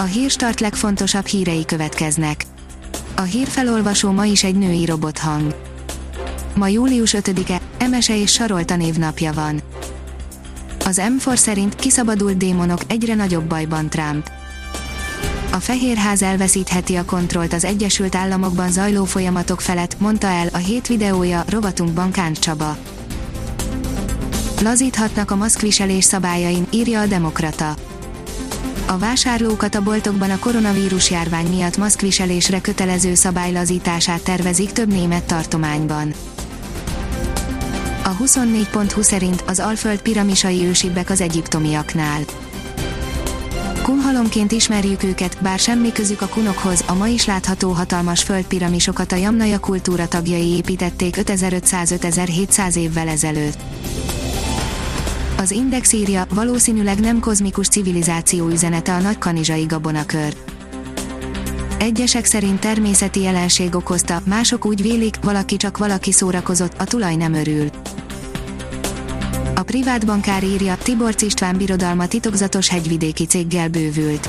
A hírstart legfontosabb hírei következnek. A hírfelolvasó ma is egy női robothang. Ma július 5-e, Emese és Sarolta névnapja van. Az M4 szerint kiszabadult démonok egyre nagyobb bajban Trump. A Fehérház elveszítheti a kontrollt az Egyesült Államokban zajló folyamatok felett, mondta el a hét videója rovatunkban Kánt Csaba. Lazíthatnak a maszkviselés szabályain, írja a Demokrata. A vásárlókat a boltokban a koronavírus járvány miatt maszkviselésre kötelező szabály lazítását tervezik több német tartományban. A 24.20 szerint az Alföld piramisai ősibbek az egyiptomiaknál. Kunhalomként ismerjük őket, bár semmi közük a kunokhoz, a ma is látható hatalmas földpiramisokat a Jamnaja kultúra tagjai építették 5500-5700 évvel ezelőtt. Az Index írja, valószínűleg nem kozmikus civilizáció üzenete a nagykanizsai gabonakör. Egyesek szerint természeti jelenség okozta, mások úgy vélik, valaki csak valaki szórakozott, a tulaj nem örül. A privát bankár írja, Tiborcs István birodalma titokzatos hegyvidéki céggel bővült.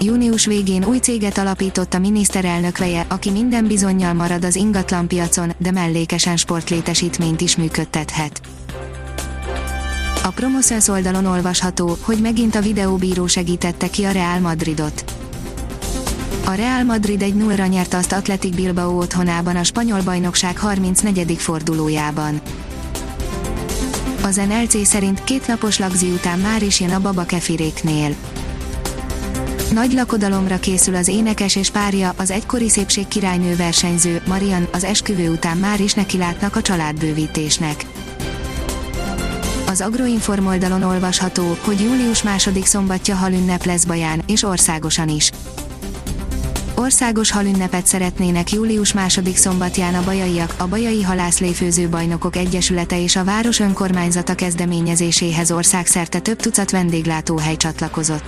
Június végén új céget alapított a miniszterelnök veje, aki minden bizonyal marad az ingatlanpiacon, de mellékesen sportlétesítményt is működtethet. A Promoszöns oldalon olvasható, hogy megint a videóbíró segítette ki a Real Madridot. A Real Madrid egy 0 nyert azt Atletic Bilbao otthonában a spanyol bajnokság 34. fordulójában. Az NLC szerint két napos lagzi után már is jön a baba kefiréknél. Nagy lakodalomra készül az énekes és párja, az egykori szépség királynő versenyző, Marian, az esküvő után már is nekilátnak a családbővítésnek. Az Agroinform oldalon olvasható, hogy július második szombatja halünnep lesz Baján, és országosan is. Országos halünnepet szeretnének július második szombatján a bajaiak, a Bajai Halászléfőző Bajnokok Egyesülete és a város önkormányzata kezdeményezéséhez országszerte több tucat vendéglátóhely csatlakozott.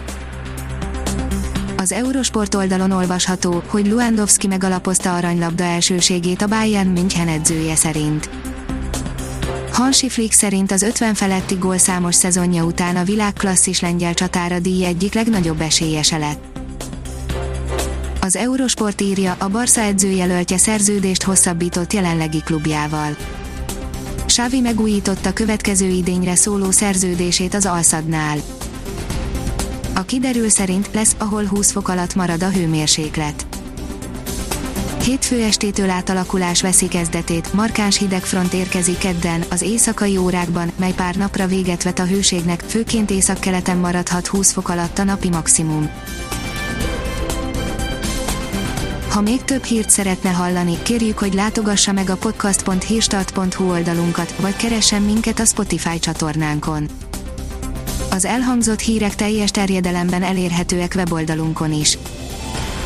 Az Eurosport oldalon olvasható, hogy Luandowski megalapozta aranylabda elsőségét a Bayern München edzője szerint. Hansi Flick szerint az 50 feletti gólszámos szezonja után a világ klasszis lengyel csatára díj egyik legnagyobb esélyese lett. Az Eurosport írja, a Barca edzőjelöltje szerződést hosszabbított jelenlegi klubjával. Xavi megújította következő idényre szóló szerződését az Alszadnál. A kiderül szerint lesz, ahol 20 fok alatt marad a hőmérséklet. Hétfő estétől átalakulás veszi kezdetét, markáns hidegfront érkezik kedden, az éjszakai órákban, mely pár napra véget vet a hőségnek, főként északkeleten maradhat 20 fok alatt a napi maximum. Ha még több hírt szeretne hallani, kérjük, hogy látogassa meg a podcast.hírstart.hu oldalunkat, vagy keressen minket a Spotify csatornánkon. Az elhangzott hírek teljes terjedelemben elérhetőek weboldalunkon is.